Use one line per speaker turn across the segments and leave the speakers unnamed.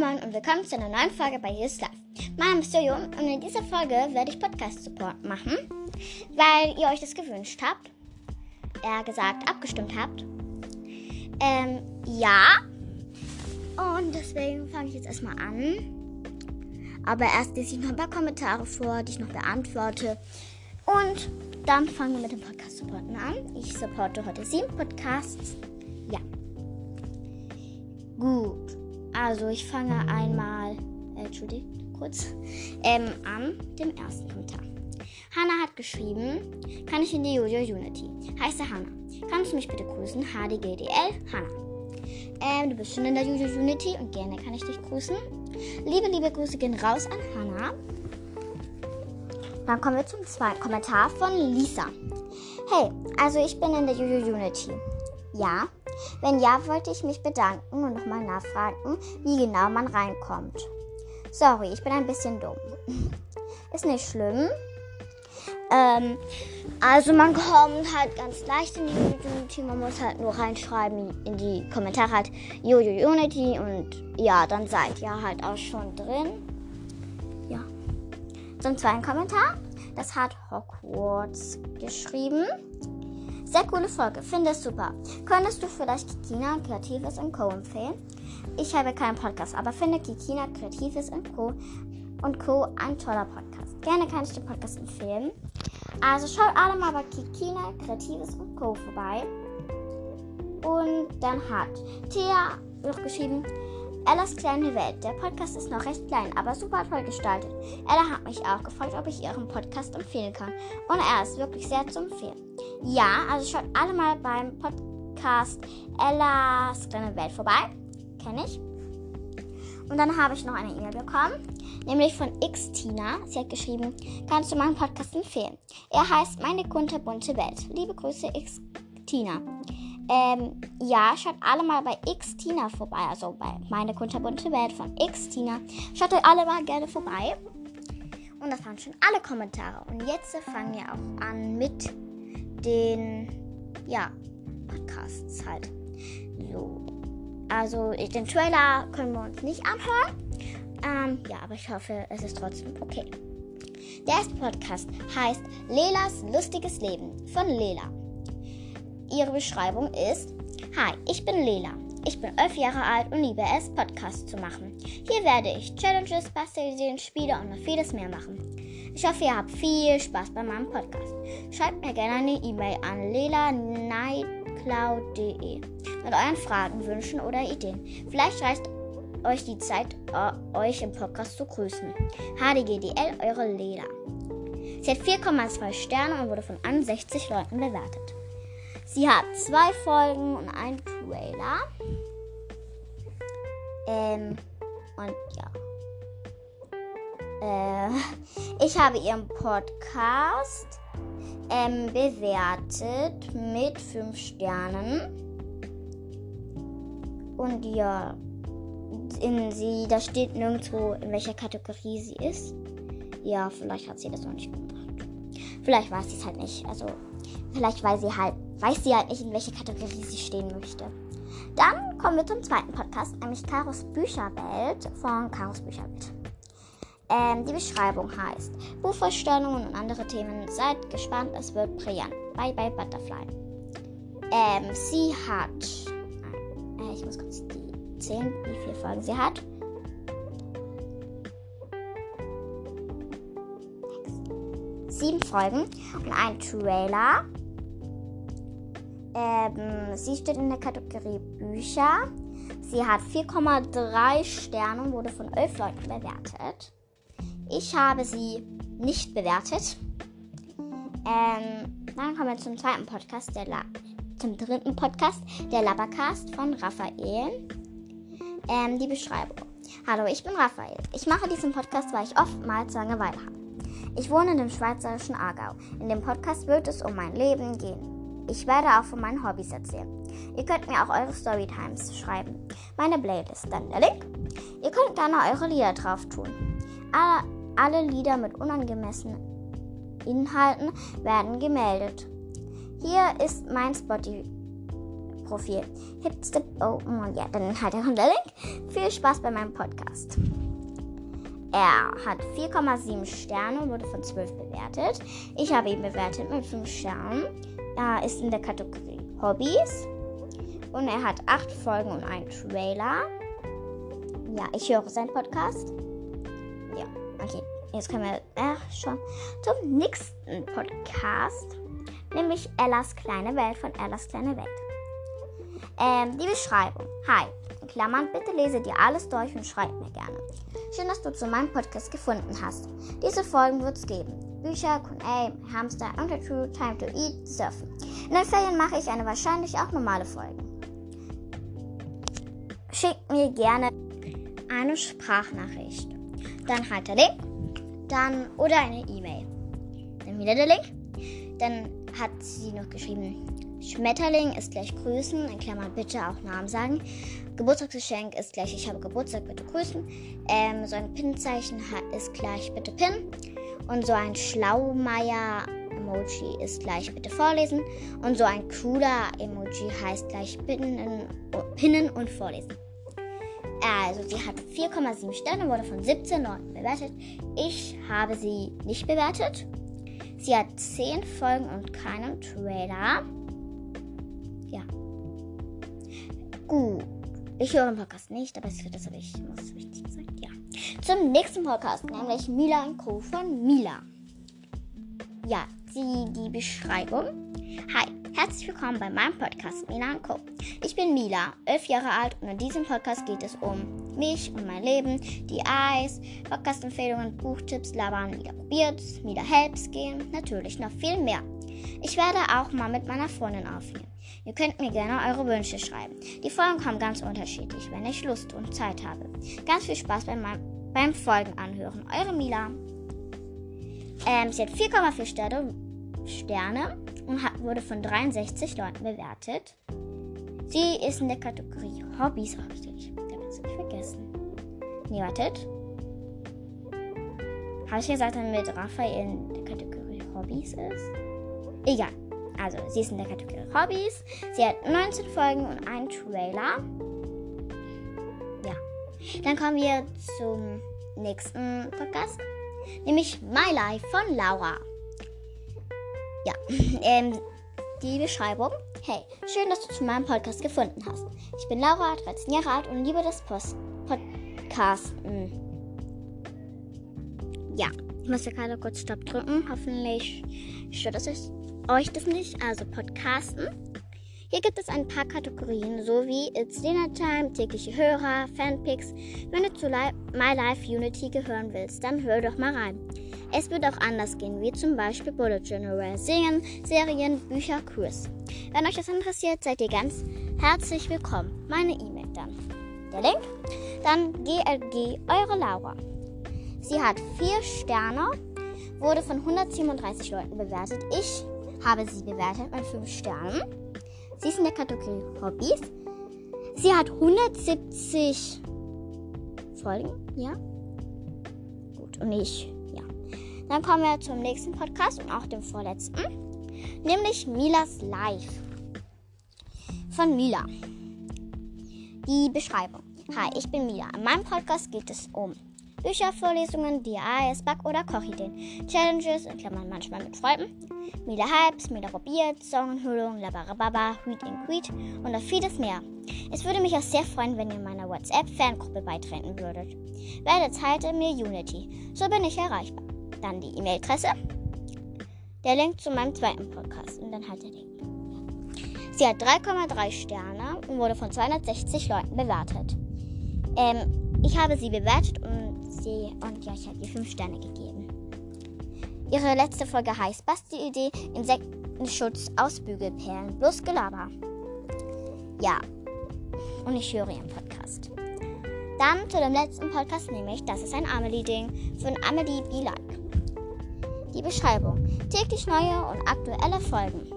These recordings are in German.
Moin und willkommen zu einer neuen Folge bei Yes Life. Mein Name ist Jojo und in dieser Folge werde ich Podcast-Support machen, weil ihr euch das gewünscht habt. Eher gesagt, abgestimmt habt. Ähm, ja. Und deswegen fange ich jetzt erstmal an. Aber erst lese ich noch ein paar Kommentare vor, die ich noch beantworte. Und dann fangen wir mit dem Podcast-Supporten an. Ich supporte heute sieben Podcasts. Ja. Gut. Also ich fange einmal, äh, Entschuldigt, kurz, ähm, an dem ersten Kommentar. Hannah hat geschrieben, kann ich in die Jojo Unity? Heiße Hannah. Kannst du mich bitte grüßen? HDGDL, Hannah. Ähm, du bist schon in der Jojo Unity und gerne kann ich dich grüßen. Liebe, liebe Grüße gehen raus an Hannah. Dann kommen wir zum zweiten Kommentar von Lisa. Hey, also ich bin in der Jojo Unity. Ja, wenn ja, wollte ich mich bedanken und nochmal nachfragen, wie genau man reinkommt. Sorry, ich bin ein bisschen dumm. Ist nicht schlimm. Ähm, also man kommt halt ganz leicht in die Unity. Man muss halt nur reinschreiben in die Kommentare halt Jojo Unity und ja, dann seid ihr halt auch schon drin. Ja. Zum zweiten Kommentar. Das hat Hogwarts geschrieben. Sehr coole Folge, finde es super. Könntest du vielleicht Kikina Kreatives Co. empfehlen? Ich habe keinen Podcast, aber finde Kikina Kreatives Co. und Co. ein toller Podcast. Gerne kann ich den Podcast empfehlen. Also schaut alle mal bei Kikina Kreatives und Co. vorbei. Und dann hat Thea noch geschrieben, Ellas kleine Welt. Der Podcast ist noch recht klein, aber super toll gestaltet. Ella hat mich auch gefragt, ob ich ihren Podcast empfehlen kann. Und er ist wirklich sehr zu empfehlen. Ja, also schaut alle mal beim Podcast Ellas kleine Welt vorbei. Kenne ich. Und dann habe ich noch eine E-Mail bekommen, nämlich von Xtina. Sie hat geschrieben, kannst du meinen Podcast empfehlen? Er heißt Meine kunterbunte Welt. Liebe Grüße, Xtina. Ähm, ja, schaut alle mal bei Xtina vorbei, also bei Meine kunterbunte Welt von Xtina. Schaut euch alle mal gerne vorbei. Und das waren schon alle Kommentare. Und jetzt fangen wir auch an mit den, ja, Podcasts halt. So. Also den Trailer können wir uns nicht anhören. Ähm, ja, aber ich hoffe, es ist trotzdem okay. Der erste Podcast heißt Lelas lustiges Leben von Lela. Ihre Beschreibung ist: Hi, ich bin Lela. Ich bin elf Jahre alt und liebe es, Podcasts zu machen. Hier werde ich Challenges, Bastelideen, Spiele und noch vieles mehr machen. Ich hoffe, ihr habt viel Spaß bei meinem Podcast. Schreibt mir gerne eine E-Mail an lelanightcloud.de mit euren Fragen, Wünschen oder Ideen. Vielleicht reicht euch die Zeit, euch im Podcast zu grüßen. HDGDL, eure Lela. Sie hat 4,2 Sterne und wurde von 61 Leuten bewertet. Sie hat zwei Folgen und einen Trailer. Ähm, und ja. Äh, ich habe ihren Podcast ähm, bewertet mit 5 Sternen. Und ja, in sie, da steht nirgendwo, in welcher Kategorie sie ist. Ja, vielleicht hat sie das noch nicht gemacht. Vielleicht weiß sie es halt nicht. Also, vielleicht weiß sie halt weiß sie halt nicht, in welche Kategorie sie stehen möchte. Dann kommen wir zum zweiten Podcast, nämlich Karos Bücherwelt von Karos Bücherwelt. Ähm, die Beschreibung heißt Buchvorstellungen und andere Themen. Seid gespannt, es wird brillant. Bye bye Butterfly. Ähm, sie hat. Äh, ich muss kurz die zählen, wie viele Folgen sie hat. Sieben Folgen und ein Trailer. Ähm, sie steht in der Kategorie Bücher. Sie hat 4,3 Sterne und wurde von 11 Leuten bewertet. Ich habe sie nicht bewertet. Ähm, dann kommen wir zum zweiten Podcast, der La zum dritten Podcast, der Labbercast von Raphael. Ähm, die Beschreibung. Hallo, ich bin Raphael. Ich mache diesen Podcast, weil ich oftmals Langeweile habe. Ich wohne in dem schweizerischen Aargau. In dem Podcast wird es um mein Leben gehen. Ich werde auch von meinen Hobbys erzählen. Ihr könnt mir auch eure Storytimes schreiben. Meine Playlist, dann der Link. Ihr könnt gerne eure Lieder drauf tun. Alle, alle Lieder mit unangemessenen Inhalten werden gemeldet. Hier ist mein Spotify Profil. Hipster. Oh, ja, dann hat er der Link. Viel Spaß bei meinem Podcast. Er hat 4,7 Sterne und wurde von 12 bewertet. Ich habe ihn bewertet mit 5 Sternen. Er ist in der Kategorie Hobbys. Und er hat 8 Folgen und einen Trailer. Ja, ich höre seinen Podcast. Ja, okay. Jetzt können wir äh, schon zum nächsten Podcast. Nämlich Ellas kleine Welt von Ellas kleine Welt. Ähm, die Beschreibung. Hi, in Klammern, bitte lese dir alles durch und schreib mir gerne. Schön, dass du zu meinem Podcast gefunden hast. Diese Folgen wird es geben. Bücher, Q&A, Hamster, und True, Time to Eat, Surfen. In den Ferien mache ich eine wahrscheinlich auch normale Folge. Schick mir gerne eine Sprachnachricht. Dann halt der Link. Dann oder eine E-Mail. Dann wieder der Link. Dann hat sie noch geschrieben, Schmetterling ist gleich grüßen, in Klammern bitte auch Namen sagen. Geburtstagsgeschenk ist gleich ich habe Geburtstag, bitte grüßen. Ähm, so ein Pinnzeichen ist gleich bitte Pin. Und so ein Schlaumeier-Emoji ist gleich bitte vorlesen. Und so ein cooler Emoji heißt gleich pinnen, pinnen und vorlesen. Also, sie hat 4,7 Sterne, wurde von 17 Leuten bewertet. Ich habe sie nicht bewertet. Sie hat 10 Folgen und keinen Trailer. Ja. Gut. Ich höre den Podcast nicht, aber das habe ich, muss wichtig sein. Ja. Zum nächsten Podcast, nämlich Mila und Co. von Mila. Ja, die, die Beschreibung. Hi, herzlich willkommen bei meinem Podcast Mila und Co. Ich bin Mila, elf Jahre alt und in diesem Podcast geht es um mich und mein Leben, die Eis, Podcast-Empfehlungen, Buchtipps, Labern, Mila probiert, Mila helps gehen, natürlich noch viel mehr. Ich werde auch mal mit meiner Freundin aufnehmen. Ihr könnt mir gerne eure Wünsche schreiben. Die Folgen kommen ganz unterschiedlich, wenn ich Lust und Zeit habe. Ganz viel Spaß beim, beim Folgen anhören. Eure Mila. Ähm, sie hat 4,4 Sterne, Sterne und hat, wurde von 63 Leuten bewertet. Sie ist in der Kategorie Hobbys. Ich habe es nicht vergessen. Nee, wartet. Habe ich gesagt, dass mit Raphael in der Kategorie Hobbys ist? Egal. Also, sie ist in der Kategorie Hobbys. Sie hat 19 Folgen und einen Trailer. Dann kommen wir zum nächsten Podcast. Nämlich My Life von Laura. Ja. Ähm, die Beschreibung. Hey, schön, dass du zu meinem Podcast gefunden hast. Ich bin Laura, 13 Jahre alt und liebe das Post Podcasten. Ja, ich muss ja gerade kurz Stopp drücken. Hoffentlich stört das euch das nicht, also Podcasten. Hier gibt es ein paar Kategorien, so wie It's Dinner Time, tägliche Hörer, Fanpics. Wenn du zu My Life Unity gehören willst, dann hör doch mal rein. Es wird auch anders gehen, wie zum Beispiel Bullet General, Singen, Serien, Bücher, Quiz. Wenn euch das interessiert, seid ihr ganz herzlich willkommen. Meine E-Mail dann. Der Link? Dann GLG, eure Laura. Sie hat vier Sterne, wurde von 137 Leuten bewertet. Ich habe sie bewertet mit 5 Sternen. Sie ist in der Kategorie Hobbys. Sie hat 170 Folgen, ja. Gut, und ich, ja. Dann kommen wir zum nächsten Podcast und auch dem vorletzten, nämlich Milas Live von Mila. Die Beschreibung. Hi, ich bin Mila. In meinem Podcast geht es um Bücher, Vorlesungen, DAS, Back- oder Kochideen, Challenges, in Klammern manchmal mit Freunden, Mila Hypes, Mila probiert, Songenhüllung, Labarababa, Hüt in Queet und noch vieles mehr. Es würde mich auch sehr freuen, wenn ihr meiner WhatsApp-Fangruppe beitreten würdet. Werdet in mir Unity, so bin ich erreichbar. Dann die E-Mail-Adresse, der Link zu meinem zweiten Podcast und dann halt der Link. Sie hat 3,3 Sterne und wurde von 260 Leuten bewertet. Ähm, ich habe sie bewertet und sie und ja, ich habe ihr 5 Sterne gegeben. Ihre letzte Folge heißt Basti-Idee, Insektenschutz aus Bügelperlen, bloß Gelaber. Ja, und ich höre ihren Podcast. Dann zu dem letzten Podcast nämlich, das ist ein Amelie-Ding von Amelie Be Like. Die Beschreibung. Täglich neue und aktuelle Folgen.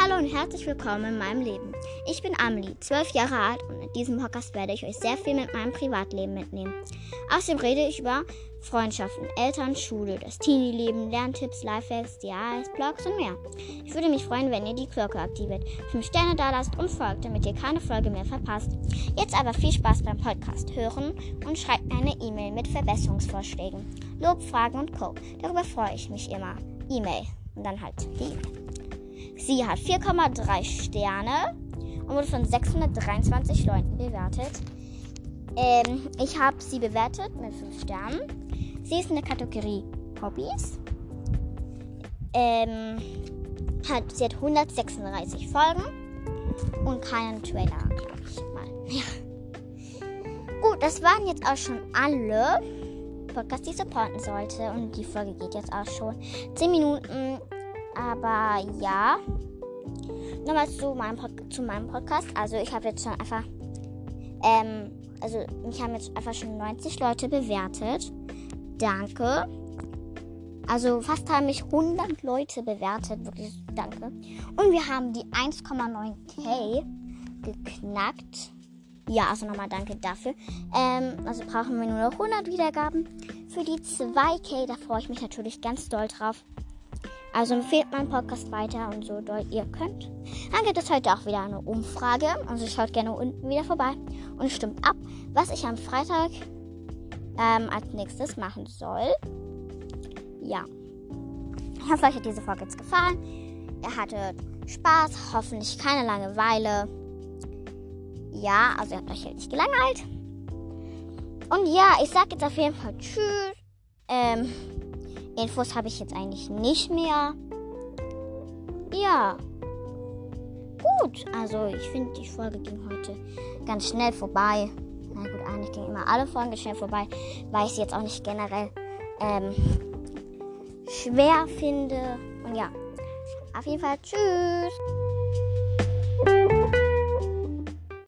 Hallo und herzlich willkommen in meinem Leben. Ich bin Amelie, zwölf Jahre alt und in diesem Podcast werde ich euch sehr viel mit meinem Privatleben mitnehmen. Außerdem rede ich über Freundschaften, Eltern, Schule, das Teenie-Leben, Lerntipps, Lifehacks, DAs, Blogs und mehr. Ich würde mich freuen, wenn ihr die Glocke aktiviert, 5 Sterne da lasst und folgt, damit ihr keine Folge mehr verpasst. Jetzt aber viel Spaß beim Podcast hören und schreibt mir eine E-Mail mit Verbesserungsvorschlägen, Lob, Fragen und Co. Darüber freue ich mich immer. E-Mail und dann halt die. Sie hat 4,3 Sterne und wurde von 623 Leuten bewertet. Ähm, ich habe sie bewertet mit 5 Sternen. Sie ist in der Kategorie Hobbys. Ähm, hat, sie hat 136 Folgen und keinen Trailer, glaube ich mal. Ja. Gut, das waren jetzt auch schon alle Podcasts, die ich supporten sollte. Und die Folge geht jetzt auch schon 10 Minuten. Aber ja. Nochmal zu meinem, zu meinem Podcast. Also ich habe jetzt schon einfach. Ähm, also mich haben jetzt einfach schon 90 Leute bewertet. Danke. Also fast haben mich 100 Leute bewertet. Wirklich danke. Und wir haben die 1,9k geknackt. Ja, also nochmal danke dafür. Ähm, also brauchen wir nur noch 100 Wiedergaben. Für die 2k, da freue ich mich natürlich ganz doll drauf. Also empfehlt meinen Podcast weiter und so doll ihr könnt. Dann gibt es heute auch wieder eine Umfrage. Also schaut gerne unten wieder vorbei und stimmt ab, was ich am Freitag ähm, als nächstes machen soll. Ja. Ich hoffe, euch hat diese Folge jetzt gefallen. Ihr hattet Spaß, hoffentlich keine Langeweile. Ja, also ihr habt euch halt nicht gelangweilt. Und ja, ich sag jetzt auf jeden Fall Tschüss. Ähm, Infos habe ich jetzt eigentlich nicht mehr. Ja. Gut, also ich finde, die Folge ging heute ganz schnell vorbei. Na gut, eigentlich gingen immer alle Folgen schnell vorbei, weil ich sie jetzt auch nicht generell ähm, schwer finde. Und ja, auf jeden Fall tschüss.